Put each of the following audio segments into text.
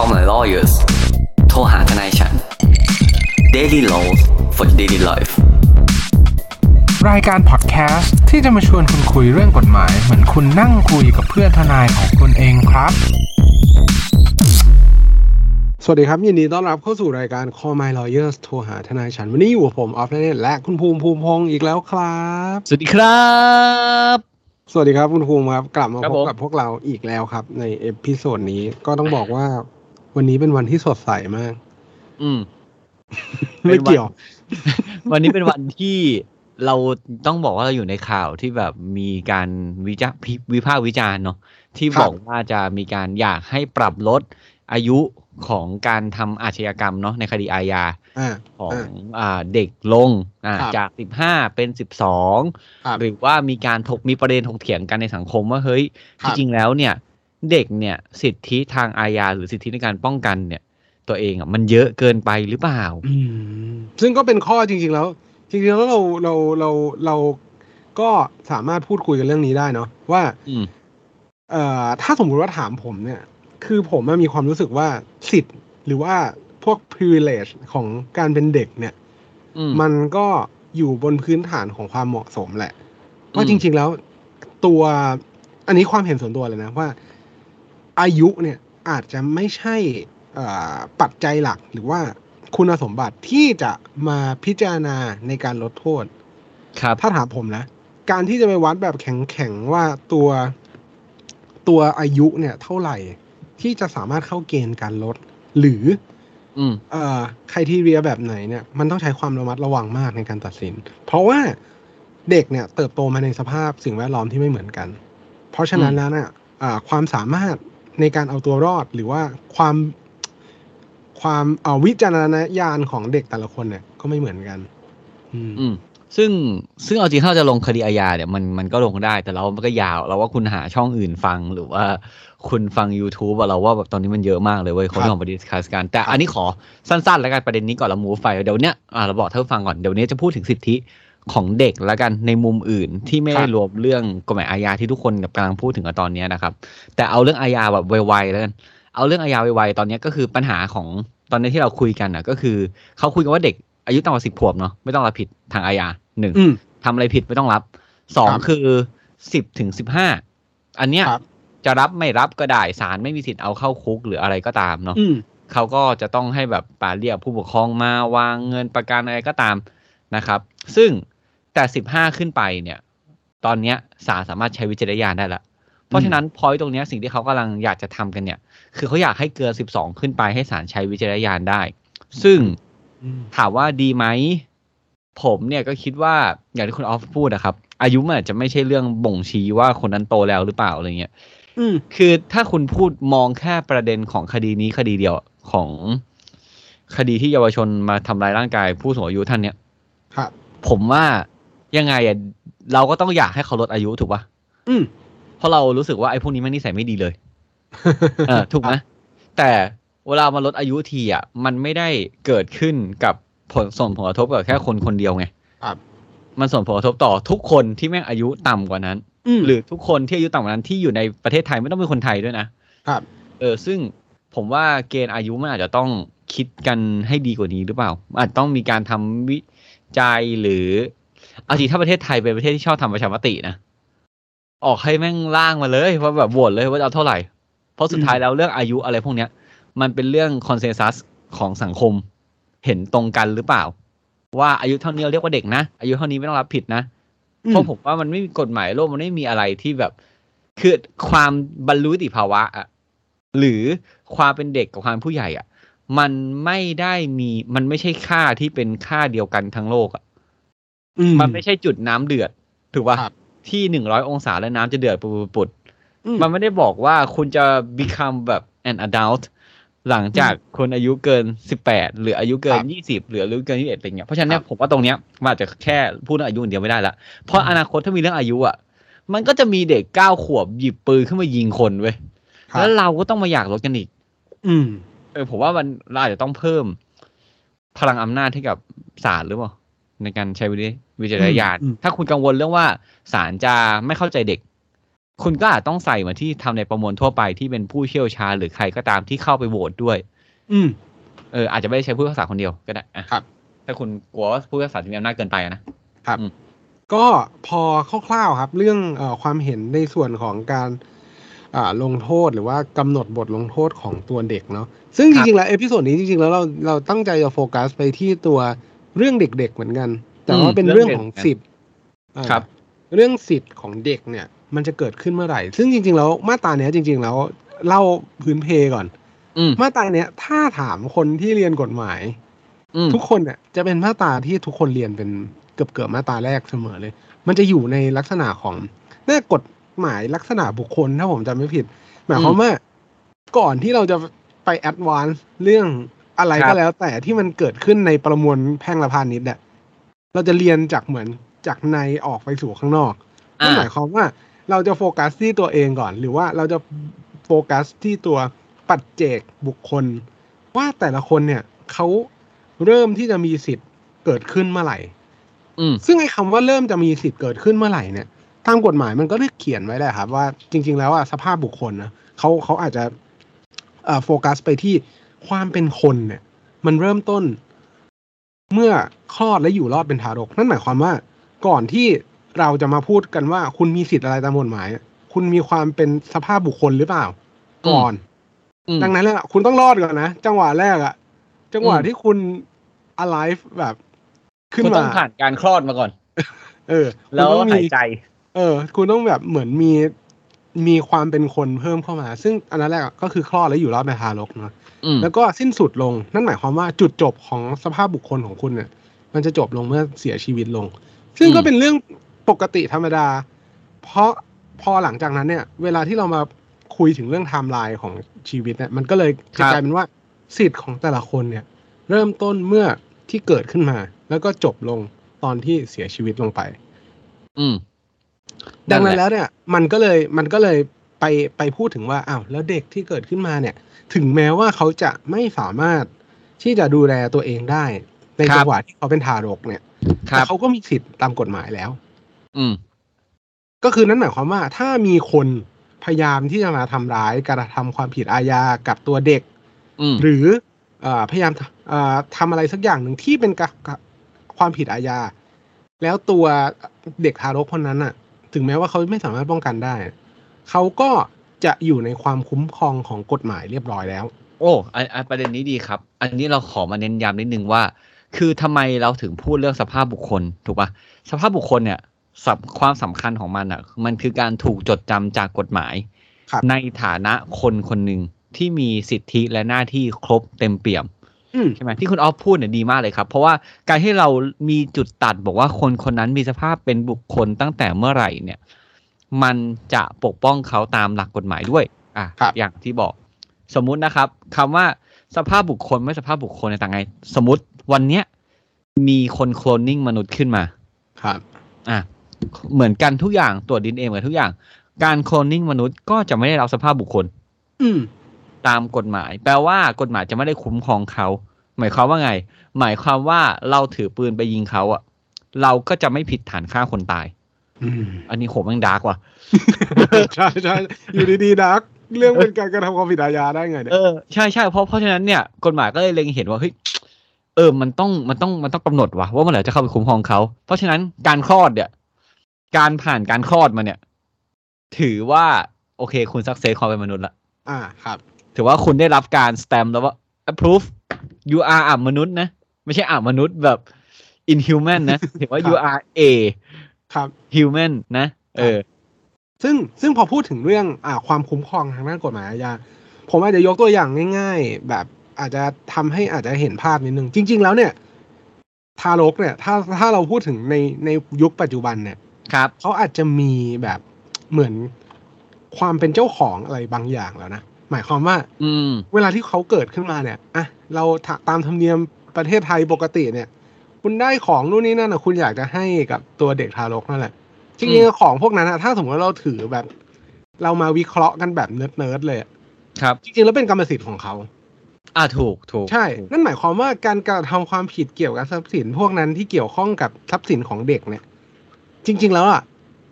Call my lawyers โทรหาทนายฉัน Daily Laws for Daily Life รายการพอดแคสต์ที่จะมาชวนคุณคุยเรื่องกฎหมาย เหมือนคุณนั่งคุยกับเพื่อนทนายของคุณเองครับ สวัสดีครับ ยินดีต้อนรับเข้าสู่รายการ Call My Lawyers โทรหาทนายฉัน วันนี้อยู่กับผมออฟเนตและคุณภูมิภูมิพงศ์อีกแล้วครับ สวัสดีครับ สวัสดีครับคุณภูมิครับ กลับมาครับพบผมกับพวกเราอีกแล้วครับ ใน episode นี้ก็ต้องบอกว่า วันนี้เป็นวันที่สดใสมาก อืม ไม่เกี่ยว วันนี้เป็นวันที่เราต้องบอกว่าเราอยู่ในข่าวที่แบบมีการวิจาพิวิพากษ์วิจารณ์เนาะที่ครับบอกว่าจะมีการอยากให้ปรับลดอายุของการทำอาชญากรรมเนาะในคดีอาญาอ่าของอ่าอ่าเด็กลงอ่าครับจากสิบห้าเป็นสิบสองครับหรือว่ามีการถกมีประเด็นถกเถียงกันในสังคมว่าเฮ้ยครัจบริงๆแล้วเนี่ย เด็กเนี่ยสิทธิทางอาญาหรือสิทธิในการป้องกันเนี่ย ตัวเองอะมันเยอะเกินไปหรือเปล่าอืมซึ่งก็เป็นข้อจริง ๆ แล้ว จริงๆแล้วเราเราเราเราก็สามารถพูดคุยกันเรื่องนี้ได้เนาะว่าอืมเอ่อถ้าสมมุติว่าถามผมเนี่ย คือผมอะมีความรู้สึกว่าสิทธิ์หรือว่าพวก privilege ของการเป็นเด็กเนี่ยอืมมันก็อยู่บนพื้นฐานของความเหมาะสมแหละว่าอืมจริง ๆแล้วตัวอันนี้ความเห็นส่วนตัวเลยนะว่า อายุเนี่ยอาจจะไม่ใช่เอ่อปัจจัยหลักหรือว่าคุณสมบัติที่จะมาพิจารณาในการลดโทษ ครับ ถ้าถามผมนะ การที่จะไปวัดแบบแข็งๆว่าตัวตัวอายุเนี่ยเท่าไหร่ที่จะสามารถเข้าเกณฑ์การลด หรืออืมเอ่อใครที่เรียแบบไหนเนี่ย มันต้องใช้ความระมัดระวังมากในการตัดสิน เพราะว่าเด็กเนี่ย เติบโตมาในสภาพสิ่งแวดล้อมที่ไม่เหมือนกัน เพราะฉะนั้นอืมแล้วเนี่ยอ่าความสามารถ ในการเอาตัวรอดหรือว่าความความเอ่อวิจารณญาณของเด็กแต่ละคนเนี่ยก็ไม่เหมือนกัน อืมซึ่งซึ่งเอาจริงถ้าจะลงคดีอาญาเนี่ยมันมันก็ลงได้แต่เรามันก็ยาว เราว่าคุณหาช่องอื่นฟังหรือว่าคุณฟัง YouTube เราว่าแบบตอนนี้มันเยอะมากเลยเว้ยคนที่ออกมาดิสคัสกัน แต่อันนี้ขอสั้นๆ แล้วกันประเด็นนี้ก่อนเรามูฟไปเดี๋ยวเนี้ยอ่าเราบอกเธอฟังก่อนเดี๋ยวนี้จะพูดถึงสิทธิ ของเด็กแล้วกันในมุมอื่นที่ไม่ได้ครับรวมเรื่องกฎหมายอาญาที่ทุกคนกำลังพูดถึงกันตอนเนี้ยนะครับ แต่เอาเรื่องอาญาแบบไวๆแล้วกันเอาเรื่องอาญาไวๆตอนเนี้ยก็คือปัญหาของตอนนี้ที่เราคุยกันอะก็คือเขาคุยกันว่าเด็กอายุต่ำกว่าสิบขวบเนาะไม่ต้องรับผิดทางอาญาหนึ่งอืมทำอะไรผิดไม่ต้องรับสองครับคือสิบถึงสิบห้าอันเนี้ยครับจะรับไม่รับก็ได้ศาลไม่มีสิทธิ์เอาเข้าคุกหรืออะไรก็ตามเนาะอืมเขาก็จะต้องให้แบบป่าเรียกผู้ปกครองมาวางเงินประกันอะไรก็ตามนะครับ ซึ่ง แต่สิบห้าขึ้นไปเนี่ย ตอนเนี้ยศาลสามารถใช้วิจารณญาณได้ละเพราะฉะนั้นพอยตรงเนี้ยสิ่งที่เขากำลังอยากจะทำกันเนี่ย คือเขาอยากให้เกินสิบสองขึ้นไปให้ศาลใช้วิจารณญาณได้ ซึ่งอืมถามว่าดีไหม ผมเนี่ยก็คิดว่าอย่างที่คุณออฟพูดนะครับ อายุมันอาจจะไม่ใช่เรื่องบ่งชี้ว่าคนนั้นโตแล้วหรือเปล่าอะไรเงี้ยอืมคือถ้าคุณพูดมองแค่ประเด็นของคดีนี้คดีเดียวของคดีที่เยาวชนมาทำร้ายร่างกายผู้สูงอายุท่านเนี่ยครับผมว่า ยังไงอะเราก็ต้องอยากให้เขาลดอายุถูกปะอืมเพราะเรารู้สึกว่าไอ้พวกนี้มันนิสัยไม่ดีเลยเออถูกไหมแต่เวลามาลดอายุทีอะ มันไม่ได้เกิดขึ้นกับผลส่งผลกระทบกับแค่คนคนเดียวไงครับมันส่งผลกระทบต่อทุกคนที่แม่งอายุต่ำกว่านั้นมหรือทุกคนที่อายุต่ำกว่านั้นที่อยู่ในประเทศไทยไม่ต้องเป็นคนไทยด้วยนะครับ เออ ซึ่งผมว่าเกณฑ์อายุมันอาจจะต้องคิดกันให้ดีกว่านี้หรือเปล่าอาจต้องมีการทำวิจัยหรือ เอาจริงถ้าประเทศไทยเป็นประเทศที่ชอบทำประชามตินะออกให้แม่งล่างมาเลยว่าแบบโหวตเลยว่าจะเอาเท่าไหร่ เพราะสุดท้ายแล้วเรื่องอายุอะไรพวกเนี้ย มันเป็นเรื่องคอนเซนแซสของสังคมเห็นตรงกันหรือเปล่า ว่าอายุเท่านี้เราเรียกว่าเด็กนะ อายุเท่านี้ไม่ต้องรับผิดนะอืมเพราะผมว่ามันไม่มีกฎหมายโลกมันไม่มีอะไรที่แบบ คือความบรรลุนิติภาวะอะหรือความเป็นเด็กกับความผู้ใหญ่อะมันไม่ได้มีมันไม่ใช่ค่าที่เป็นค่าเดียวกันทั้งโลกอะอื มันไม่ใช่จุดน้ำเดือดถูกป่ะครับที่หนึ่งร้อยองศาแล้วน้ำจะเดือดปุดปุดอืมมันไม่ได้บอกว่าคุณจะ become แบบ an adult หลังจากคนอายุเกินสิบแปดหรืออายุเกิคนรับยี่สิบหรืออายุเกินยี่สิบเอ็ดอะไรเงี้ยเพราะฉะนั้นเนี่คยรับผมว่าตรงเนี้ยมันอาจจะแค่พูดเรื่องอายุอย่างเดียวไม่ได้ละเพราะอนาคตถ้ามีเรื่องอายุอะมันก็จะมีเด็กเก้าขวบหยิบปืนขึ้นมายิงคนเว้ยครับแล้วเราก็ต้องมาอยากลดกันอีก อืม เออผมว่ามันเราอาจจะต้องเพิ่ม พลังอำนาจให้กับศาลหรือเปล่า ในการใช้วิจวิจารณญาณอืมอืมถ้าคุณกังวลเรื่องว่าศาลจะไม่เข้าใจเด็ก คุณก็อาจต้องใส่เหมือนที่ทำในประมวลทั่วไปที่เป็นผู้เชี่ยวชาญหรือใครก็ตามที่เข้าไปโหวตด้วย อืมเอออาจจะไม่ได้ใช้ผู้พิพากษาคนเดียวก็ได้อะครับ ถ้าคุณกลัวว่าผู้พิพากษาจะมีอำนาจเกินไปนะครับก็พอคร่าวๆครับ เรื่องเอความเห็นในส่วนของการอ่าลงโทษหรือว่ากำหนดบทลงโทษของตัวเด็กเนาะซึ่งจริงๆแล้ว episode นี้จริงๆแล้วเราเราตั้งใจจะโฟกัสไปที่ตัว เรื่องเด็กๆเหมือนกัน แต่ว่าเป็นเรื่องของสิทธิ์ครับ เรื่องสิทธิ์ของเด็กเนี่ย มันจะเกิดขึ้นเมื่อไหร่ ซึ่งจริง ๆ แล้วมาตราเนี้ยจริง ๆ แล้วเล่าพื้นเพก่อนมาตราเนี้ยถ้าถามคนที่เรียนกฎหมายทุกคนเนี่ยจะเป็นมาตราที่ทุกคนเรียนเป็นเกือบเกือบมาตราแรกเสมอเลย มันจะอยู่ในลักษณะของน่ากฎหมายลักษณะบุคคลถ้าผมจำไม่ผิด หมายความว่าก่อนที่เราจะไปแอดวานซ์เรื่อง อะไรก็แล้ว แต่ที่มันเกิดขึ้นในประมวลแพ่งละพานิดเนี่ยเราจะเรียนจากเหมือนจากในออกไปสู่ข้างนอกนั่นหมายความว่าเราจะโฟกัสที่ตัวเองก่อน หรือว่าเราจะโฟกัสที่ตัวปัจเจกบุคคล ว่าแต่ละคนเนี่ยเขาเริ่มที่จะมีสิทธิ์เกิดขึ้นเมื่อไหร่ซึ่งไอ้คำว่าเริ่มจะมีสิทธิ์เกิดขึ้นเมื่อไหร่เนี่ยตามกฎหมายมันก็ได้เขียนไว้แหละครับ ว่าจริง ๆ แล้วอะสภาพบุคคลนะเขาเขาอาจจะโฟกัสไปที่ ความเป็นคนเนี่ย มันเริ่มต้น เมื่อคลอดและอยู่รอดเป็นทารก นั่นหมายความว่า ก่อนที่เราจะมาพูดกันว่า คุณมีสิทธิ์อะไรตามกฎหมาย คุณมีความเป็นสภาพบุคคลหรือเปล่า ก่อน ดังนั้นแล้วคุณต้องรอดก่อนนะ จังหวะแรกอะจังหวะที่คุณ alive แบบ ขึ้นมาต้องผ่านการคลอดมาก่อน เออ แล้วหายใจ เออ คุณต้องแบบเหมือนมีมีความเป็นคนเพิ่มเข้ามา ซึ่งอันนั้นแรกก็คือคลอดแล้วอยู่รอดเป็นทารกเนาะ แล้วก็สิ้นสุดลง นั่นหมายความว่าจุดจบของสภาพบุคคลของคุณเนี่ย มันจะจบลงเมื่อเสียชีวิตลง ซึ่งก็เป็นเรื่องปกติธรรมดา เพราะพอหลังจากนั้นเนี่ย เวลาที่เรามาคุยถึงเรื่องไทม์ไลน์ของชีวิตเนี่ย มันก็เลยกลายเป็นว่าสิทธิ์ของแต่ละคนเนี่ย เริ่มต้นเมื่อที่เกิดขึ้นมา แล้วก็จบลงตอนที่เสียชีวิตลงไป อืมดังนั้นแล้วเนี่ย มันก็เลยมันก็เลย ไปไปพูดถึงว่าอ้าวแล้วเด็กที่เกิดขึ้นมาเนี่ย ถึงแม้ว่าเขาจะไม่สามารถที่จะดูแลตัวเองได้ ในจังหวะที่เขาเป็นทารกเนี่ยแต่เขาก็มีสิทธิ์ตามกฎหมายแล้ว อืม ก็คือนั้นหมายความว่าถ้ามีคนพยายามที่จะมาทำร้ายกระทำความผิดอาญากับตัวเด็กหรืออพยายามทำอะไรสักอย่างหนึ่งที่เป็นความผิดอาญาแล้วตัวเด็กทารกคนนั้นอะถึงแม้ว่าเขาไม่สามารถป้องกันได้ เขาก็จะอยู่ในความคุ้มครองของกฎหมายเรียบร้อยแล้ว โอ้อันประเด็นนี้ดีครับ อันนี้เราขอมาเน้นย้ำนิดนึงว่า คือทำไมเราถึงพูดเรื่องสภาพบุคคลถูกปะสภาพบุคคลเนี่ยความสำคัญของมันอะ มันคือการถูกจดจำจากกฎหมาย ในฐานะคนคนหนึ่งที่มีสิทธิและหน้าที่ครบเต็มเปี่ยมใช่ไหมที่คุณออฟพูดเนี่ยดีมากเลยครับ เพราะว่าการที่เรามีจุดตัดบอกว่าคนคนนั้นมีสภาพเป็นบุคคลตั้งแต่เมื่อไหร่เนี่ย มันจะปกป้องเขาตามหลักกฎหมายด้วย อะอย่างที่บอก สมมุตินะครับคำว่าสภาพบุคคลไม่สภาพบุคคลในต่างไง สมมติวันเนี้ยมีคนโคลนนิ่งมนุษย์ขึ้นมา ครับ อะเหมือนกันทุกอย่างตรวจดินเอเหมือนทุกอย่าง การโคลนนิ่งมนุษย์ก็จะไม่ได้รับสภาพบุคคล อืมตามกฎหมาย แปลว่ากฎหมายจะไม่ได้คุ้มครองเขา หมายความว่าไง หมายความว่าเราถือปืนไปยิงเขาอะเราก็จะไม่ผิดฐานฆ่าคนตาย อันนี้โหมัน dark ว่ะใช่ใช่อยู่ดีๆ dark เรื่องเป็นการกระทำความผิดอาญาได้ไงเนี่ยเออใช่ใช่เพราะเพราะฉะนั้นเนี่ยกฎหมายก็เลยเล็งเห็นว่าเฮ้ยเออ มันต้องมันต้องมันต้องกำหนดว่ะว่าเมื่อไหร่จะเข้าไปคุ้มครองเขา เพราะฉะนั้นการคลอดเนี่ย การผ่านการคลอดมาเนี่ย ถือว่า โอเค คุณสักเซสความเป็นมนุษย์ละ อ่าครับ ถือว่าคุณได้รับการสแตมป์แล้วว่า approve you are อ่ามนุษย์นะ ไม่ใช่อ่ามนุษย์แบบ inhuman นะ ถือว่า you are a ครับ human นะเออ ซึ่งซึ่งพอพูดถึงเรื่องอ่าความคุ้มครองทางด้านกฎหมายอาญาผมอาจจะยกตัวอย่างง่าย ๆ แบบอาจจะทำให้อาจจะเห็นภาพนิดนึง จริง ๆ แล้วเนี่ย ทารกเนี่ย ถ้าถ้าเราพูดถึงในในยุคปัจจุบันเนี่ยครับเขาอาจจะมีแบบเหมือนความเป็นเจ้าของอะไรบางอย่างแล้วนะหมายความว่า อืเวลาที่เขาเกิดขึ้นมาเนี่ยอะเราตามธรรมเนียมประเทศไทยปกติเนี่ย คุณได้ของนู่นนี่นั่นนะคุณอยากจะให้กับตัวเด็กทารกนั่นแหละจริงๆของพวกนั้นอะถ้าสมมติว่าเราถือแบบ เรามาวิเคราะห์กันแบบเนิร์ดๆเลยครับ จริงๆแล้วเป็นกรรมสิทธิ์ของเขาอ่าถูกถูกใช่ นั่นหมายความว่าการกระทำความผิดเกี่ยวกับทรัพย์สินพวกนั้นที่เกี่ยวข้องกับทรัพย์สินของเด็กเนี่ย จริง ๆ แล้วอะ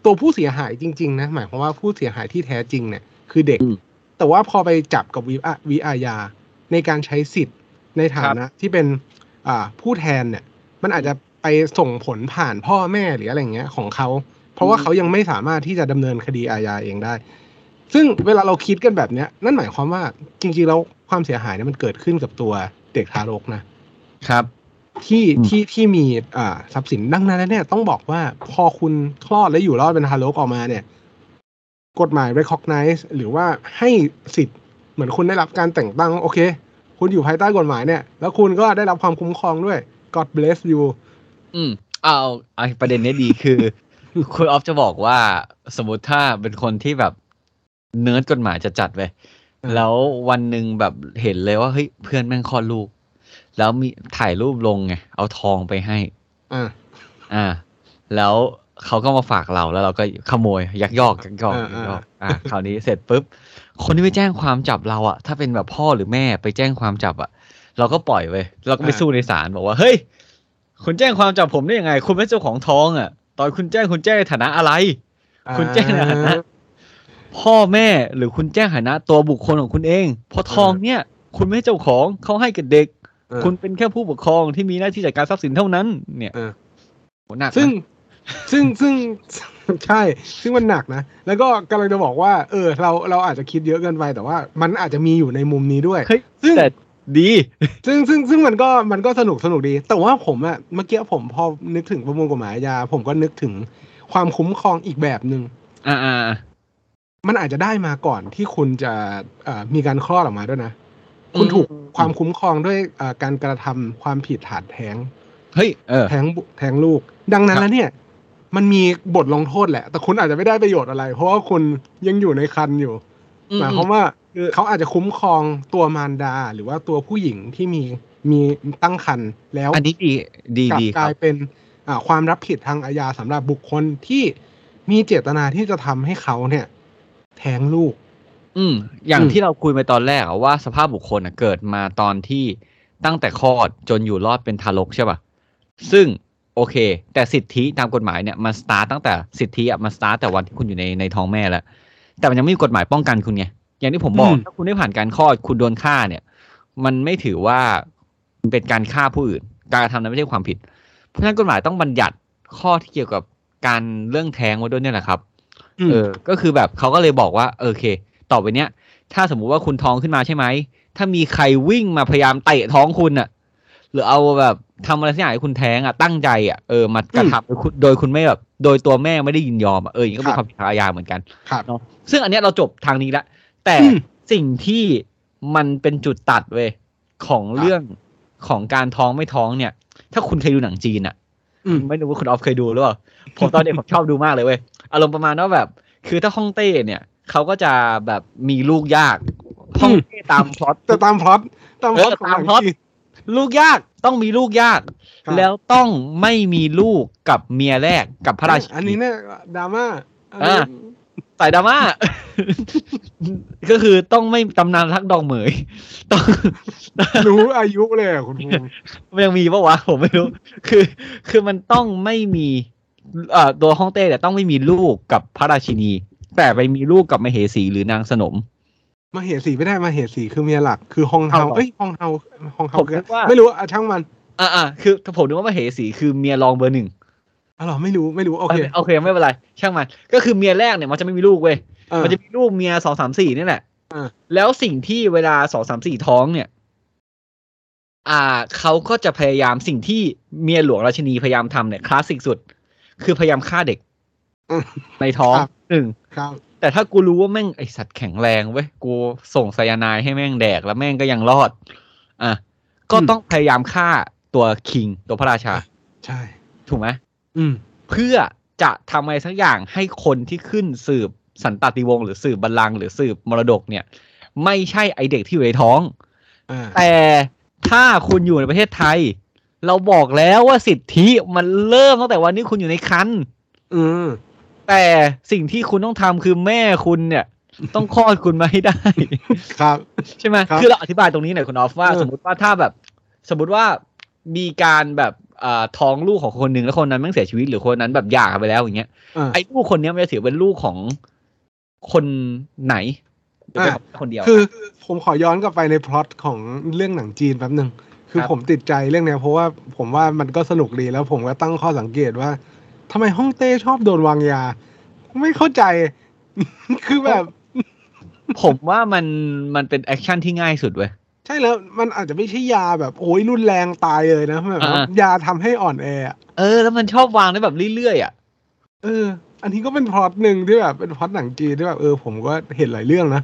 ตัวผู้เสียหายจริง ๆ นะหมายความว่าผู้เสียหายที่แท้จริงเนี่ย คือเด็ก แต่ว่าพอไปจับกับวิวิอาญาในการใช้สิทธิ์ในฐานะที่เป็น อ่า ผู้แทนเนี่ย มันอาจจะไปส่งผลผ่านพ่อแม่หรืออะไรเงี้ยของเขา เพราะว่าเขายังไม่สามารถที่จะดำเนินคดีอาญาเองได้ ซึ่งเวลาเราคิดกันแบบเนี้ย นั่นหมายความว่าจริงๆแล้วความเสียหายเนี่ยมันเกิดขึ้นกับตัวเด็กทารกนะครับ ที่ที่ที่มีอ่าทรัพย์สินดังนั้นแล้วเนี่ยต้องบอกว่าพอคุณคลอดและอยู่รอดเป็นทารกออกมาเนี่ย กฎหมาย recognize หรือว่าให้สิทธิ์เหมือนคุณได้รับการแต่งตั้งโอเค คุณอยู่ภายใต้กฎหมายเนี่ย แล้วคุณก็ได้รับความคุ้มครองด้วย God bless you อืมเอาเอาประเด็นนี้ดีคือคุณออฟจะบอกว่าสมมติถ้าเป็นคนที่แบบเนิร์ดกฎหมายจะจัดไปแล้ววันหนึ่งแบบเห็นเลยว่าเฮ้ยเพื่อนแม่งคลอดลูก แล้วมีถ่ายรูปลงไงเอาทองไปให้อ่าอ่า แล้วเขาก็มาฝากเราแล้วเราก็ขโมย ยักยอกยักยอกยักยอกอ่าคราวนี้เสร็จปุ๊บคนที่ไปแจ้งความจับเราอะถ้าเป็นแบบพ่อหรือแม่ไปแจ้งความจับอะ เราก็ปล่อยไปเราก็ไปสู้ในศาลบอกว่าเฮ้ยคุณแจ้งความจับผมได้ยังไง คุณเป็นเจ้าของทองอะตอนคุณแจ้งคุณแจ้งในฐานะอะไร คุณแจ้งในฐานะพ่อแม่หรือคุณแจ้งฐานะ ตัวบุคคลของคุณเองเพราะทองเนี่ย คุณไม่ใช่เจ้าของเขาให้กับเด็ก คุณเป็นแค่ผู้ปกครองที่มีหน้าที่จัดการทรัพย์สินเท่านั้น เนี่ยหนักซึ่งซึ่งซึ่งใช่ ซึ่งมันหนักนะ แล้วก็กำลังจะบอกว่า เออ เราเราอาจจะคิดเยอะเกินไปแต่ว่า มันอาจจะมีอยู่ในมุมนี้ด้วย ซึ่งแต่ ดี ซึ่งซึ่งซึ่งมันก็มันก็สนุกสนุกดี แต่ว่าผมอะเมื่อกี้ผมพอนึกถึงประมวลกฎหมายยา ผมก็นึกถึงความคุ้มครองอีกแบบหนึ่งอ่าอ่ามันอาจจะได้มาก่อนที่คุณจะมีการคลอดออกมาด้วยนะ คุณถูกความคุ้มครองด้วยการกระทำความผิดฐานแท้งเฮ้ยเออแท้งแท้งลูก ดังนั้นแล้วเนี่ย มันมีบทลงโทษแหละ แต่คุณอาจจะไม่ได้ประโยชน์อะไร เพราะว่าคุณยังอยู่ในคันอยู่หมายความว่า เขาอาจจะคุ้มครองตัวมารดา หรือว่าตัวผู้หญิงที่มีมีตั้งคันแล้วอันนี้ดีดีดีกลายเป็นความรับผิดทางอาญาสำหรับบุคคลที่มีเจตนาที่จะทำให้เขาเนี่ย แท้งลูก อืม อย่างที่เราคุยไปตอนแรกว่าสภาพบุคคลเกิดมาตอนที่ตั้งแต่คลอดจนอยู่รอดเป็นทารกใช่ป่ะซึ่งโอเค แต่สิทธิตามกฎหมายเนี่ยมันสตาร์ตตั้งแต่สิทธิอะมันสตาร์ตแต่วันที่คุณอยู่ในในท้องแม่แล้วแต่มันยังไม่มีกฎหมายป้องกันคุณไง อย่างที่ผมบอกถ้าคุณได้ผ่านการคลอดคุณโดนฆ่าเนี่ย มันไม่ถือว่าเป็นการฆ่าผู้อื่น การกระทำนั้นไม่ใช่ความผิด เพราะฉะนั้นกฎหมายต้องบัญญัติข้อที่เกี่ยวกับการเรื่องแท้งไว้ด้วยเนี่ยแหละครับเออ ก็คือแบบเขาก็เลยบอกว่า โอเค ต่อไปเนี้ย ถ้าสมมุติว่าคุณท้องขึ้นมาใช่ไหม ถ้ามีใครวิ่งมาพยายามเตะท้องคุณอะหรือเอาแบบทำอะไรสักอย่างให้คุณแท้งอะตั้งใจอะเออมากระทำโดยคุณไม่แบบ โดยตัวแม่ไม่ได้ยินยอมอะเอออย่างก็เป็นความผิดอาญาเหมือนกันเนาะซึ่งอันเนี้ยเราจบทางนี้ละ แต่สิ่งที่มันเป็นจุดตัดเว้ยของเรื่องของการท้องไม่ท้องเนี่ย ถ้าคุณเคยดูหนังจีนอะไม่รู้ว่าคุณออฟเคยดูหรือเปล่าผมตอนเด็กผมชอบดูมากเลยเว้ยอารมณ์ประมาณว่าแบบ คือถ้าฮ่องเต้เนี่ยเขาก็จะแบบมีลูกยากฮ่องเต้ตามพล็อตตามพล็อตตามพล็อตตามพล็อตลูกยากต้องมีลูกยาก แล้วต้องไม่มีลูกกับเมียแรกกับพระราชินีอันนี้เนี่ยดราม่า อ่าใส่ดราม่า ก็คือต้องไม่ตำนานทักดองเหมย ต้องรู้อายุเลยคุณภูมิยังมีปะวะผมไม่รู้ คือ คือมันต้องไม่มีเอ่อตัวฮ่องเต้เนี่ยต้องไม่มีลูกกับพระราชินี แต่ไปมีลูกกับมเหสีหรือนางสนมมาเหสีไม่ได้มาเหสีคือเมียหลัก คือฮองเฮาเอ้ยฮองเฮาฮองเฮาไม่รู้อะช่างมันอ่าอ่าคือผมนึกว่ามาเหสีคือเมียรองเบอร์หนึ่ง อ๋อหรอไม่รู้ไม่รู้โอเคโอเคไม่เป็นไรช่างมันก็คือเมียแรกเนี่ยมันจะไม่มีลูกเว้ยมันจะมีลูกเมียสองสามสี่นี่แหละแล้วสิ่งที่เวลาสองสามสี่ท้องเนี่ย อ่าเขาก็จะพยายามสิ่งที่เมียหลวงราชินีพยายามทำเนี่ยคลาสสิกสุด คือพยายามฆ่าเด็กในท้องหนึ่งแต่ถ้ากูรู้ว่าแม่งไอสัตว์แข็งแรงเว้ยกูส่งไซยาไนด์ให้แม่งแดกแล้วแม่งก็ยังรอด อะก็ต้องพยายามฆ่าตัวคิงตัวพระราชา ใช่ ถูกไหม อืม เพื่อจะทำอะไรสักอย่างให้คนที่ขึ้นสืบสันตติวงศ์หรือสืบบัลลังก์หรือสืบมรดกเนี่ย ไม่ใช่ไอเด็กที่อยู่ในท้องแต่ถ้าคุณอยู่ในประเทศไทย เราบอกแล้วว่าสิทธิมันเริ่มตั้งแต่วันนี้คุณอยู่ในคันอืมแต่สิ่งที่คุณต้องทำคือแม่คุณเนี่ย ต้องคลอดคุณมาให้ได้ ครับ ใช่ไหมคือเราอธิบายตรงนี้หน่อยคุณออฟว่า สมมติว่าถ้าแบบ สมมติว่ามีการแบบอ่า ท้องลูกของคนหนึ่งแล้วคนนั้นไม่เสียชีวิตหรือคนนั้นแบบหย่าไปแล้วอย่างเงี้ยไอ้ลูกคนนี้มันจะถือเป็นลูกของคนไหนคนเดียวคือ ผมขอย้อนกลับไปในพล็อตของเรื่องหนังจีนแป๊บหนึ่งคือผมติดใจเรื่องนี้เพราะว่าผมว่ามันก็สนุกดีแล้วผมก็ตั้งข้อสังเกตว่าทำไมฮ่องเต้ชอบโดนวางยา ไม่เข้าใจ คือแบบ ผมว่ามันมันเป็น action ที่ง่ายสุดเว้ย ใช่แล้วมันอาจจะไม่ใช่ยาแบบโอ้ยรุนแรงตายเลยนะแบบยาทำให้อ่อนแอเออ แล้วมันชอบวางได้แบบเรื่อยๆอะเออ อันนี้ก็เป็นพล็อตหนึ่งที่แบบเป็นพล็อตหนังจีนที่แบบเออผมก็เห็นหลายเรื่องนะ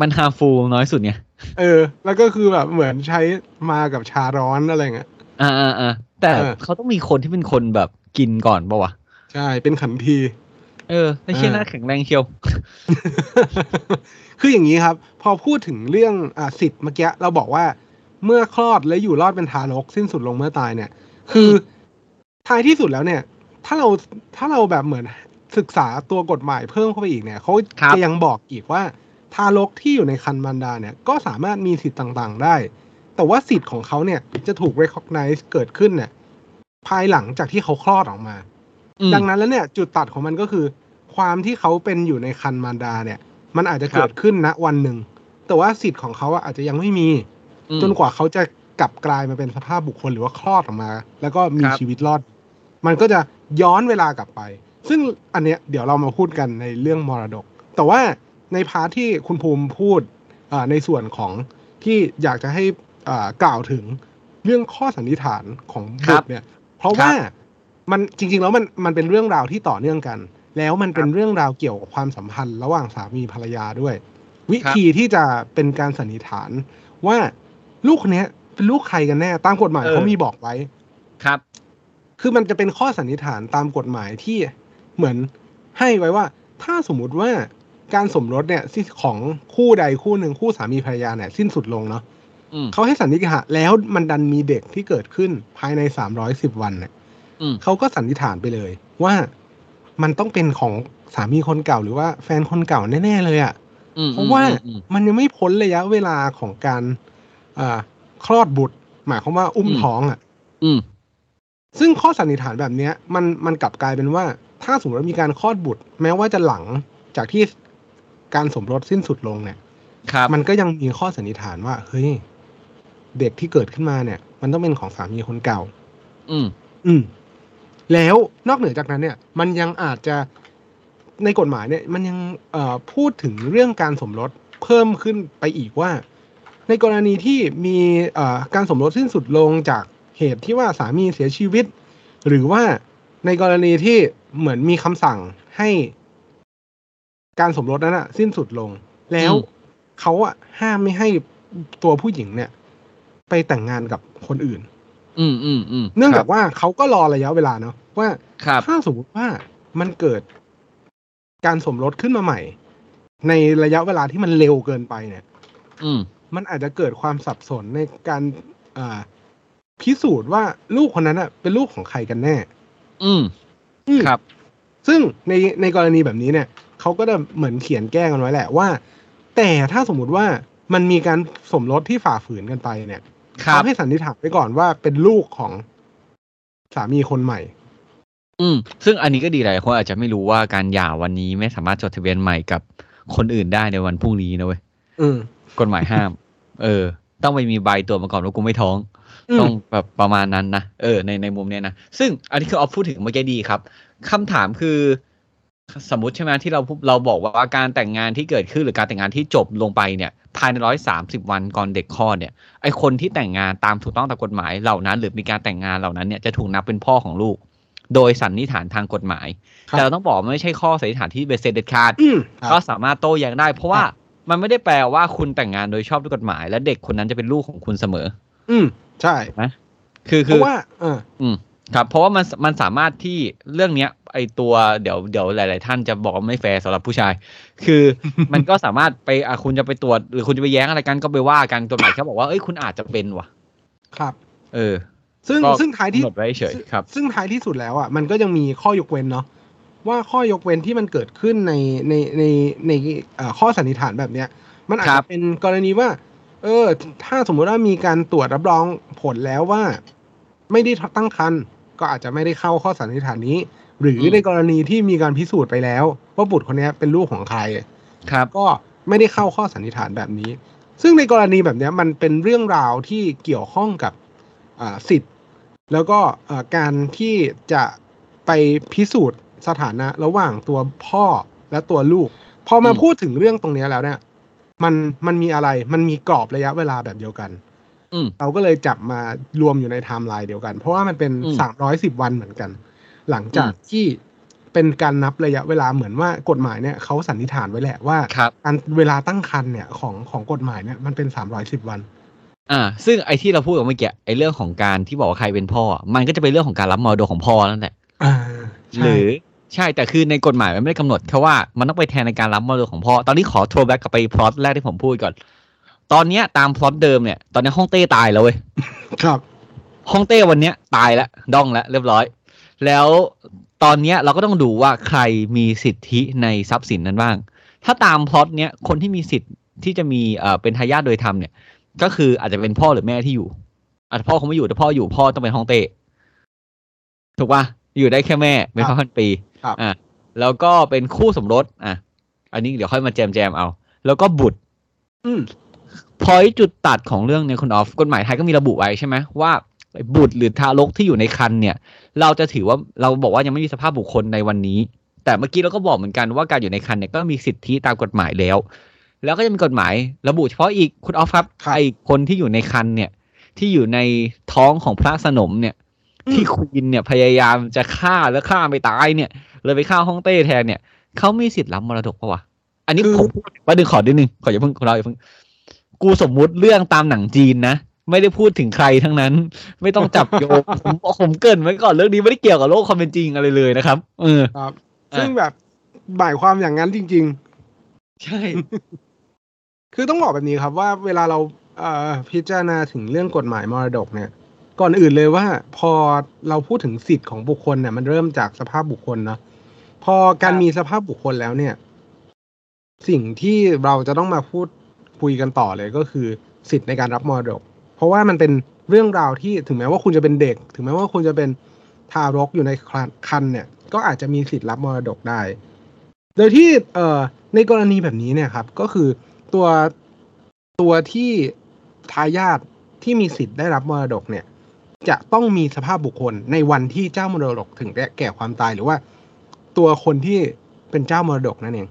มันฮาฟูน้อยสุดเนี่ยเออ แล้วก็คือแบบเหมือนใช้มากับชาร้อนอะไรเงี้ยอ่าอ่าอ่าแต่เขาต้องมีคนที่เป็นคนแบบกินก่อนปะวะใช่เป็นขันที เออไม่ใช่หน้าแข็งแรงเชียว คืออย่างนี้ครับ พอพูดถึงเรื่องอ่าสิทธิ์เมื่อกี้เราบอกว่าเมื่อคลอดและอยู่รอดเป็นทารกสิ้นสุดลงเมื่อตายเนี่ย คือท้ายที่สุดแล้วเนี่ย ถ้าเราถ้าเราแบบเหมือนศึกษาตัวกฎหมายเพิ่มเข้าไปอีกเนี่ยเขาจะยังบอกอีกว่า ทารกที่อยู่ในคันมารดาเนี่ย ก็สามารถมีสิทธิ์ต่างๆ ได้ แต่ว่าสิทธิ์ของเขาเนี่ยจะถูก recognize เกิดขึ้นเนี่ยภายหลังจากที่เขาคลอดออกมา ดังนั้นแล้วเนี่ยจุดตัดของมันก็คือ ความที่เขาเป็นอยู่ในคันมารดาเนี่ย มันอาจจะเกิดขึ้นณวันหนึ่ง แต่ว่าสิทธิ์ของเขาอาจจะยังไม่มี จนกว่าเขาจะกลับกลายมาเป็นสภาพบุคคลหรือว่าคลอดออกมา แล้วก็มีชีวิตรอด มันก็จะย้อนเวลากลับไป ซึ่งอันเนี้ยเดี๋ยวเรามาพูดกันในเรื่องมรดก แต่ว่าในพาร์ทที่คุณภูมิพูดในส่วนของที่อยากจะให้กล่าวถึงเรื่องข้อสันนิษฐานของบุตรเนี่ย เพราะว่า มันจริง ๆ แล้วมันมันเป็นเรื่องราวที่ต่อเนื่องกัน แล้วมันเป็นเรื่องราวเกี่ยวกับความสัมพันธ์ ระหว่างสามีภรรยาด้วย วิธีที่จะเป็นการสันนิษฐานว่าลูกคนนี้เป็นลูกใครกันแน่ตามกฎหมายเขามีบอกไว้ครับ คือมันจะเป็นข้อสันนิษฐานตามกฎหมายที่เหมือนให้ไว้ว่า ถ้าสมมุติว่าการสมรสเนี่ยของคู่ใดคู่หนึ่งคู่สามีภรรยาเนี่ย สิ้นสุดลงเนาะเขาให้สันนิษฐานแล้วมันดันมีเด็กที่เกิดขึ้นภายในสามร้อยสิบวันเนี่ย เขาก็สันนิษฐานไปเลย ว่ามันต้องเป็นของสามีคนเก่าหรือว่าแฟนคนเก่าแน่ ๆ เลยอะ่ะเพราะว่ามันยังไม่พ้นระยะเวลาของการอ่าคลอดบุตร หมายความว่าอุ้มท้องอะ่ะซึ่งข้อสันนิษฐานแบบเนี้ย มันมันกลับกลายเป็นว่า ถ้าสมมติว่ามีการคลอดบุตร แม้ว่าจะหลังจากที่การสมรสสิ้นสุดลงเนี่ยมันก็ยังมีข้อสันนิษฐานว่า เฮ้ย เด็กที่เกิดขึ้นมาเนี่ย มันต้องเป็นของสามีคนเก่า อืม อืม แล้วนอกเหนือจากนั้นเนี่ยมันยังอาจจะในกฎหมายเนี่ยมันยังเอ่อพูดถึงเรื่องการสมรสเพิ่มขึ้นไปอีกว่า ในกรณีที่มีเอ่อการสมรสสิ้นสุดลงจากเหตุที่ว่าสามีเสียชีวิต หรือว่าในกรณีที่เหมือนมีคำสั่งให้การสมรสนั้นอะสิ้นสุดลง แล้วเขาอะห้ามไม่ให้ตัวผู้หญิงเนี่ย ไปแต่งงานกับคนอื่น อืมอืมอืมเนื่องจากว่าเขาก็รอระยะเวลาเนาะว่าถ้าสมมติว่ามันเกิด การสมรสขึ้นมาใหม่ ในระยะเวลาที่มันเร็วเกินไปเนี่ย อืม มันอาจจะเกิดความสับสนในการอ่าพิสูจน์ว่าลูกคนนั้นอะเป็นลูกของใครกันแน่ อืมครับ ซึ่งในในกรณีแบบนี้เนี่ยเขาก็จะเหมือนเขียนแก้กันไว้แหละว่า แต่ถ้าสมมุติว่ามันมีการสมรสที่ฝ่าฝืนกันไปเนี่ย เขาให้สันนิษฐานไปก่อนว่าเป็นลูกของสามีคนใหม่ อืม ซึ่งอันนี้ก็ดีหลายคนอาจจะไม่รู้ว่าการหย่าวันนี้ไม่สามารถจดทะเบียนใหม่กับคนอื่นได้ในวันพรุ่งนี้นะเว้ยกฎหมายห้าม เออ ต้องไปมีใบตัวมาก่อนว่ากูไม่ท้อง ต้องแบบประมาณนั้นนะ เออ ในในมุมเนี้ยนะ ซึ่งอันนี้คือออฟพูดถึงเมื่อกี้ดีครับคำถามคือ สมมติใช่ไหมที่เราเราบอกว่าการแต่งงานที่เกิดขึ้นหรือการแต่งงานที่จบลงไปเนี่ย ภายในร้อยสามสิบวันก่อนเด็กคลอดเนี่ยไอคนที่แต่งงานตามถูกต้องตามกฎหมายเหล่านั้น หรือมีการแต่งงานเหล่านั้นเนี่ยจะถูกนับเป็นพ่อของลูก โดยสันนิษฐานทางกฎหมาย แต่เราต้องบอกไม่ใช่ข้อสันนิษฐานที่เบสเซเด็ดขาดก็สามารถโต้แย้งได้เพราะว่ามันไม่ได้แปลว่าคุณแต่งงานโดยชอบด้วยกฎหมาย และเด็กคนนั้นจะเป็นลูกของคุณเสมอ อืมใช่ไหมคือคือเพราะว่าอืมครับ เพราะว่ามันมันสามารถที่เรื่องเนี้ย ไอตัวเดี๋ยวเดี๋ยวหลาย ๆ ท่านจะบอกว่าไม่แฟร์สำหรับผู้ชาย คือมันก็สามารถไปอะคุณจะไปตรวจ หรือคุณจะไปแย้งอะไรกันก็ไปว่ากันตัวหมายเขาบอกว่าเอ้ยคุณอาจจะเป็นว่ะ ครับ เออ ซึ่งซึ่งท้ายที่หมดไว้เฉยครับ ซึ่งท้ายที่สุดแล้วอะมันก็ยังมีข้อยกเว้นเนาะว่าข้อยกเว้นที่มันเกิดขึ้นในในในในข้อสันนิษฐานแบบเนี้ย มันอาจจะเป็นกรณีว่า เออ ถ้าสมมติว่ามีการตรวจรับรองผลแล้วว่า ไม่ได้ตั้งครรภ์ก็อาจจะไม่ได้เข้าข้อสันนิษฐานนี้ หรือในกรณีที่มีการพิสูจน์ไปแล้ว ว่าบุตรคนนี้เป็นลูกของใครครับก็ไม่ได้เข้าข้อสันนิษฐานแบบนี้ ซึ่งในกรณีแบบนี้มันเป็นเรื่องราวที่เกี่ยวข้องกับสิทธิ์ แล้วก็การที่จะไปพิสูจน์สถานะระหว่างตัวพ่อและตัวลูก พอมาพูดถึงเรื่องตรงนี้แล้วเนี่ยมันมันมีอะไรมันมีกรอบระยะเวลาแบบเดียวกันเราก็เลยจับมารวมอยู่ในไทม์ไลน์เดียวกัน เพราะว่ามันเป็นสามร้อยสิบวันเหมือนกัน หลังจากที่เป็นการนับระยะเวลาเหมือนว่ากฎหมายเนี่ยเขาสันนิษฐานไว้แหละว่าการเวลาตั้งครรภ์เนี่ยของของกฎหมายเนี่ยมันเป็นสามร้อยสิบวัน อ่า ซึ่งไอ้ที่เราพูดกันเมื่อกี้ไอ้เรื่องของการที่บอกว่าใครเป็นพ่อ มันก็จะเป็นเรื่องของการรับมรดกของพ่อนั่นแหละหรือใช่แต่คือในกฎหมายมันไม่ได้กำหนดแค่ว่ามันต้องไปแทนในการรับมรดกของพ่อ ตอนนี้ขอ throwback กลับไปพล็อตแรกที่ผมพูดก่อน ตอนเนี้ยตามพล็อตเดิมเนี่ย ตอนนี้ฮ่องเต้ตายแล้วเว้ยครับฮ่องเต้วันเนี้ยตายแล้วดองแล้วเรียบร้อย แล้วตอนเนี้ยเราก็ต้องดูว่าใครมีสิทธิในทรัพย์สินนั้นบ้าง ถ้าตามพล็อตเนี้ยคนที่มีสิทธิ์ที่จะมีเอ่อเป็นทายาทโดยธรรมเนี่ย ก็คืออาจจะเป็นพ่อหรือแม่ที่อยู่อาจจะพ่อเขาไม่อยู่แต่พ่ออยู่พ่อต้องเป็นห้องเต้ถูกปะอยู่ได้แค่แม่เป็นพันปีอ่าแล้วก็เป็นคู่สมรสอะ อันนี้เดี๋ยวค่อยมาแจมแจมเอา แล้วก็บุตร อืมพอยจุดตัดของเรื่องเนี่ยคุณออฟกฎหมายไทยก็มีระบุไว้ใช่ไหมว่า บุตรหรือทารกที่อยู่ในครรภ์เนี่ย เราจะถือว่าเราบอกว่ายังไม่มีสภาพบุคคลในวันนี้ แต่เมื่อกี้เราก็บอกเหมือนกันว่าการอยู่ในครรภ์เนี่ยก็มีสิทธิตามกฎหมายแล้ว แล้วก็จะมีกฎหมายระบุเฉพาะอีกคุณออฟครับใครคนที่อยู่ในครรภ์เนี่ย ที่อยู่ในท้องของพระสนมเนี่ย ที่ควีนเนี่ยพยายามจะฆ่าแล้วฆ่าไม่ตายเนี่ย เลยไปฆ่าห้องเต้แทนเนี่ยเขามีสิทธิ์รับมรดกปะวะอันนี้ผมว่าดึงขอดึงหนึ่งขออย่าเพิ่งเราอย่าเพิ่งกูสมมุติเรื่องตามหนังจีนนะ ไม่ได้พูดถึงใครทั้งนั้น ไม่ต้องจับโยงผมผมเกินไว้ก่อนเรื่องนี้ไม่ได้เกี่ยวกับโลกความเป็นจริงอะไรเลยนะครับเออครับ ซึ่งแบบหมายความอย่างนั้นจริง ๆ ใช่ คือต้องบอกแบบนี้ครับว่าเวลาเราเอ่อพิจารณาถึงเรื่องกฎหมายมรดกเนี่ย ก่อนอื่นเลยว่า พอเราพูดถึงสิทธิ์ของบุคคลเนี่ย มันเริ่มจากสภาพบุคคลนะพอการมีสภาพบุคคลแล้วเนี่ย สิ่งที่เราจะต้องมาพูดคุยกันต่อเลยก็คือ สิทธิ์ในการรับมรดก เพราะว่ามันเป็นเรื่องราวที่ถึงแม้ว่าคุณจะเป็นเด็ก ถึงแม้ว่าคุณจะเป็นทารกอยู่ในคันเนี่ย ก็อาจจะมีสิทธิ์รับมรดกได้ โดยที่เอ่อในกรณีแบบนี้เนี่ยครับ ก็คือตัวตัวที่ทายาทที่มีสิทธิ์ได้รับมรดกเนี่ย จะต้องมีสภาพบุคคลในวันที่เจ้ามรดกถึงแก่ความตายหรือว่า ตัวคนที่เป็นเจ้ามรดกนั่นเอง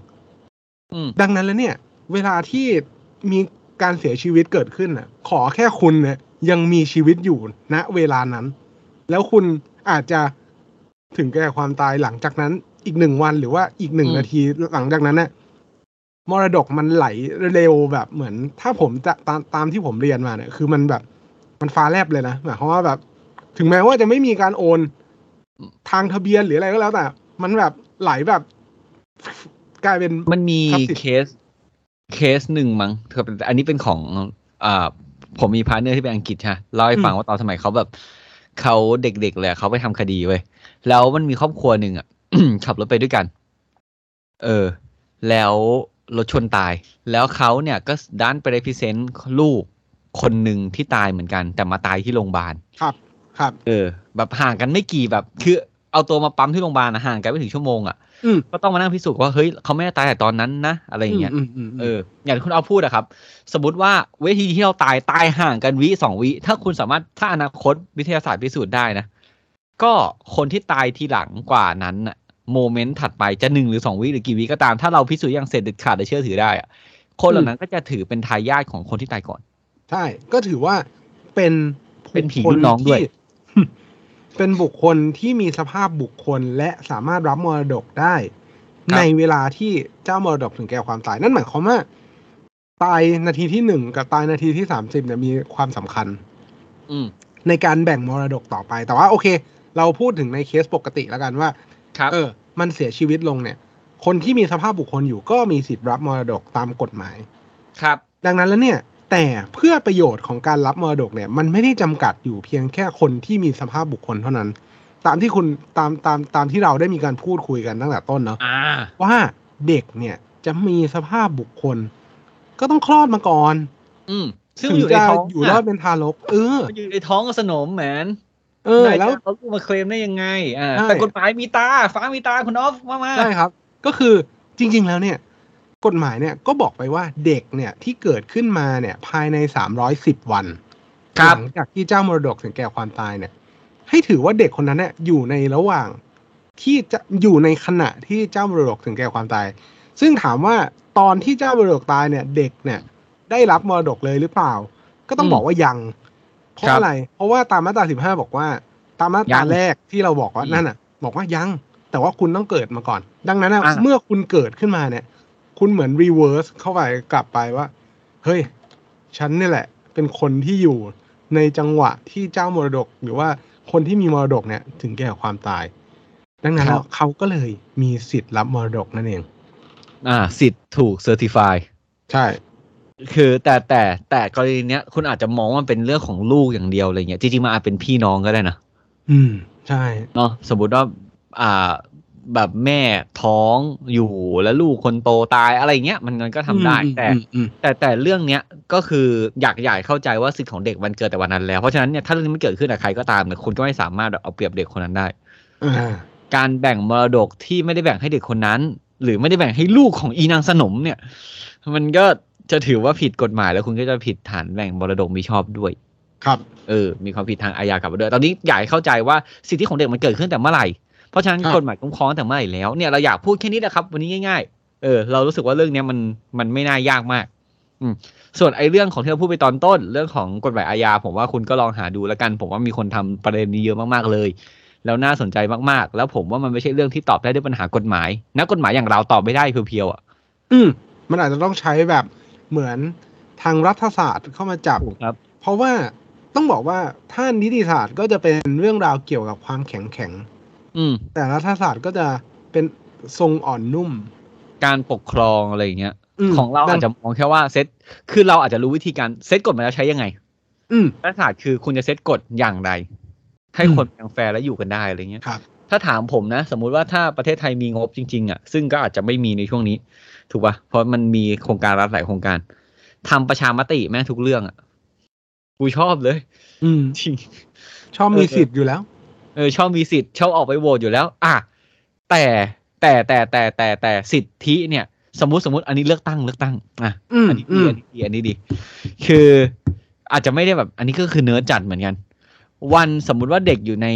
ดังนั้นแล้วเนี่ย เวลาที่มี การเสียชีวิตเกิดขึ้นน่ะ ขอแค่คุณเนี่ยยังมีชีวิตอยู่ณเวลานั้น แล้วคุณอาจจะถึงแก่ความตายหลังจากนั้น อีกหนึ่งวันหรือว่าอีกหนึ่งนาทีหลังจากนั้นเนี่ยมรดกมันไหลเร็วแบบเหมือน ถ้าผมจะตามตามที่ผมเรียนมาเนี่ย คือมันแบบ มันฟ้าแลบเลยนะหมายความว่าแบบ ถึงแม้ว่าจะไม่มีการโอนทางทะเบียนหรืออะไรก็แล้วแต่ มันแบบไหลแบบ กลายเป็นมันมีเคส เคสหนึ่งมั้งอันนี้เป็นของอ่าผมมี partner ที่เป็นอังกฤษใช่เล่าให้ฟังว่าตอนสมัยเขาแบบเขาเด็กๆเลยเขาไปทำคดีเว้ยแล้วมันมีครอบครัวหนึ่งอะขับรถไปด้วยกัน เออ แล้วรถชนตาย แล้วเขาเนี่ยก็ด้านไปได้พิเศษลูกคนหนึ่งที่ตายเหมือนกัน แต่มาตายที่โรงพยาบาลครับ ครับ เออ แบบห่างกันไม่กี่แบบคือ เอาตัวมาปั๊มที่โรงพยาบาลนะห่างกันไม่ถึงชั่วโมงอะก็ต้องมานั่งพิสูจน์ว่าเฮ้ยเขาไม่ได้ตายแต่ตอนนั้นนะอะไรอย่างเงี้ยเอออย่างคุณเอาพูดอะครับ สมมติว่าเวทีที่เราตายตายห่างกันวิสองวิ ถ้าคุณสามารถถ้าอนาคตวิทยาศาสตร์พิสูจน์ได้นะก็คนที่ตายทีหลังกว่านั้นอะโมเมนต์ถัดไปจะหนึ่งหรือสองวิหรือกี่วิก็ตาม ถ้าเราพิสูจน์อย่างเสร็จเด็ดขาดและเชื่อถือได้อะคนเหล่านั้นก็จะถือเป็นทายาทของคนที่ตายก่อน ใช่ก็ถือว่าเป็นเป็นผีรุ่นน้องด้วย เป็นบุคคลที่มีสภาพบุคคลและสามารถรับมรดกได้ ในเวลาที่เจ้ามรดกถึงแก่ความตาย นั่นหมายความว่าตายนาทีที่หนึ่งกับตายนาทีที่สามสิบเนี่ยมีความสำคัญ อืในการแบ่งมรดกต่อไป แต่ว่าโอเค เราพูดถึงในเคสปกติแล้วกันว่าเออ มันเสียชีวิตลงเนี่ย คนที่มีสภาพบุคคลอยู่ก็มีสิทธิ์รับมรดกตามกฎหมาย ครับ ดังนั้นแล้วเนี่ย แต่เพื่อประโยชน์ของการรับมรดกเนี่ย มันไม่ได้จำกัดอยู่เพียงแค่คนที่มีสภาพบุคคลเท่านั้น ตามที่คุณตามตามตามที่เราได้มีการพูดคุยกันตั้งแต่ต้นเนาะว่าเด็กเนี่ยจะมีสภาพบุคคล ก็ต้องคลอดมาก่อน อืมซึ่งอยู่ในท้องอยู่รอดเป็นทารกเอออยู่ในท้องสนมแมนเออ แล้วเขามาเคลมได้ยังไงอ่าแต่กฎหมายมีตาฟ้ามีตาคุณออฟมามาใช่ครับ ก็คือจริง ๆ แล้วเนี่ย กฎหมายเนี่ยก็บอกไปว่าเด็กเนี่ยที่เกิดขึ้นมาเนี่ยภายในสามร้อยสิบวันหลังจากที่เจ้ามรดกถึงแก่ความตายเนี่ย ให้ถือว่าเด็กคนนั้นเนี่ยอยู่ในระหว่างที่จะอยู่ในขณะที่เจ้ามรดกถึงแก่ความตาย ซึ่งถามว่าตอนที่เจ้ามรดกตายเนี่ย เด็กเนี่ย ได้รับมรดกเลยหรือเปล่า ก็ต้องบอกว่ายัง เพราะอะไร เพราะว่าตามมาตราสิบห้าบอกว่า ตามมาตราแรกที่เราบอกว่านั่นอะ บอกว่ายัง แต่ว่าคุณต้องเกิดมาก่อน ดังนั้นเมื่อคุณเกิดขึ้นมาเนี่ย คุณเหมือน reverse เข้าไปกลับไปว่า เฮ้ย ฉันนี่แหละ เป็นคนที่อยู่ในจังหวะที่เจ้ามรดกหรือว่าคนที่มีมรดกเนี่ย ถึงแก่ความตาย ดังนั้นแล้วเขาก็เลยมีสิทธิ์รับมรดกนั่นเอง อ่า สิทธิ์ถูก certify ใช่ คือแต่แต่แต่กรณีเนี้ย คุณอาจจะมองว่าเป็นเรื่องของลูกอย่างเดียวอะไรเงี้ยจริงๆมันอาจเป็นพี่น้องก็ได้นะอืม ใช่เนาะสมมติว่าอ่า แบบแม่ท้องอยู่แล้วลูกคนโตตายอะไรเงี้ยมันมันก็ทำได้ แต่แต่แต่เรื่องเนี้ยก็คืออยากใหญ่เข้าใจว่าสิทธิของเด็กมันเกิดแต่วันนั้นแล้ว เพราะฉะนั้นเนี่ยถ้าเรื่องนี้มันเกิดขึ้นกับใครก็ตามเนี่ยคุณก็ไม่สามารถเอาเปรียบเด็กคนนั้นได้การแบ่งมรดกที่ไม่ได้แบ่งให้เด็กคนนั้น หรือไม่ได้แบ่งให้ลูกของอีนางสนมเนี่ย มันก็จะถือว่าผิดกฎหมายแล้วคุณก็จะผิดฐานแบ่งมรดกมีชอบด้วยครับ เออ มีความผิดทางอาญากลับมาด้วย ตอนนี้อยากให้เข้าใจว่าสิทธิของเด็กมันเกิดขึ้นแต่เมื่อไหร่ เพราะฉะนั้นกฎหมายคุ้มครองแต่เมื่อไหร่แล้วเนี่ยเราอยากพูดแค่นี้นะครับ วันนี้ง่าย ๆ เออ เรารู้สึกว่าเรื่องนี้มันมันไม่น่ายากมาก อืมส่วนไอ้เรื่องของที่เราพูดไปตอนต้น เรื่องของกฎหมายอาญาผมว่าคุณก็ลองหาดูแล้วกัน ผมว่ามีคนทำประเด็นนี้เยอะมากๆเลย แล้วน่าสนใจมากๆ แล้วผมว่ามันไม่ใช่เรื่องที่ตอบได้ด้วยปัญหากฎหมายนักกฎหมายอย่างเราตอบไม่ได้เพียวๆอะอืมมันอาจจะต้องใช้แบบเหมือนทางรัฐศาสตร์เข้ามาจับครับ เพราะว่าต้องบอกว่าถ้านิติศาสตร์ก็จะเป็นเรื่องราวเกี่ยวกับความแข็งแข็ง อืม แต่รัฐศาสตร์ก็จะเป็นทรงอ่อนนุ่ม การปกครองอะไรอย่างเงี้ย ของเราอาจจะมองแค่ว่าเซตคือเราอาจจะรู้วิธีการเซตกฎมาแล้วใช้ยังไง อืมรัฐศาสตร์คือคุณจะเซตกฎอย่างไร ให้คนยังแฟร์และอยู่กันได้อะไรเงี้ยครับถ้าถามผมนะ สมมุติว่าถ้าประเทศไทยมีงบจริง ๆ อะ ซึ่งก็อาจจะไม่มีในช่วงนี้ ถูกปะ่ะเพราะมันมีโครงการรัฐหลายโครงการทำประชามติแม่ทุกเรื่องอะกูชอบเลย อืมจริงชอบมีสิทธิ์อยู่แล้ว เออชอบมีสิทธิ์ชอบออกไปโหวตอยู่แล้ว อะแต่แต่แต่แต่แต่แต่สิทธิเนี่ย สมมติสมมติอันนี้เลือกตั้งเลือกตั้งอะอันนี้ดีอันนี้ดีอันนี้ดี คืออาจจะไม่ได้แบบ อันนี้ก็คือเนื้อจัดเหมือนกัน วันสมมุติว่าเด็กอยู่ใน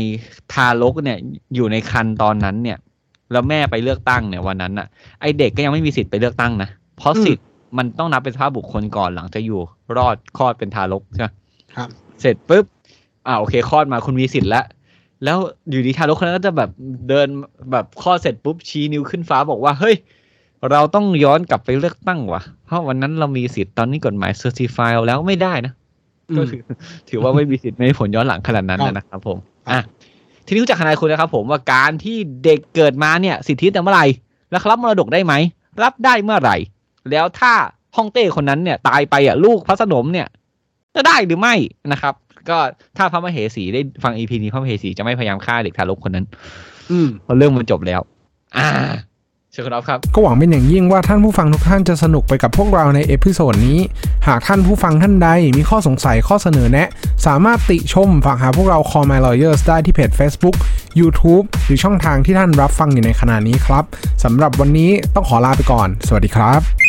ทารกเนี่ย อยู่ในคันตอนนั้นเนี่ย แล้วแม่ไปเลือกตั้งเนี่ยวันนั้นอะไอเด็กก็ยังไม่มีสิทธิ์ไปเลือกตั้งนะเพราะสิทธิมันต้องนับเป็นสภาพบุคคลก่อนหลังจะอยู่รอดคลอดเป็นทารกใช่ไหมครับ เสร็จปุ๊บอ่าโอเคคลอดมาคุณมีสิทธิ์แล้ว แล้วอยู่ดีทารกคนนั้นก็จะแบบเดินแบบคลอดเสร็จปุ๊บชี้นิ้วขึ้นฟ้าบอกว่า เฮ้ย เราต้องย้อนกลับไปเลือกตั้งว่ะเพราะวันนั้นเรามีสิทธิ์ตอนนี้กฎหมายเซอร์ติฟายแล้วไม่ได้นะก็ถือถือว่าไม่มีสิทธิ์ไม่มีผลย้อนหลังขนาดนั้นนะครับผมอะทีนี้รู้จักทนายคุณนะครับผมว่าการที่เด็กเกิดมาเนี่ย สิทธิแต่เมื่อไหร่แล้วรับมรดกได้ไหมรับได้เมื่อไหร่ แล้วถ้าฮ่องเต้คนนั้นเนี่ย ตายไปอะลูกพระสนมเนี่ย จะได้หรือไม่นะครับ ก็ถ้าพระมเหสีได้ฟัง EP นี้พระมเหสีจะไม่พยายามฆ่าเด็กทารกคนนั้น อืมเพราะเรื่องมันจบแล้ว อ่าเชิญครับก็หวังเป็นอย่างยิ่งว่าท่านผู้ฟังทุกท่านจะสนุกไปกับพวกเราใน episode นี้ หากท่านผู้ฟังท่านใดมีข้อสงสัยข้อเสนอแนะ สามารถติชมฝากหาพวกเรา Call My Lawyers ได้ที่เพจ Facebook YouTube หรือช่องทางที่ท่านรับฟังอยู่ในขณะนี้ครับสำหรับวันนี้ต้องขอลาไปก่อน สวัสดีครับ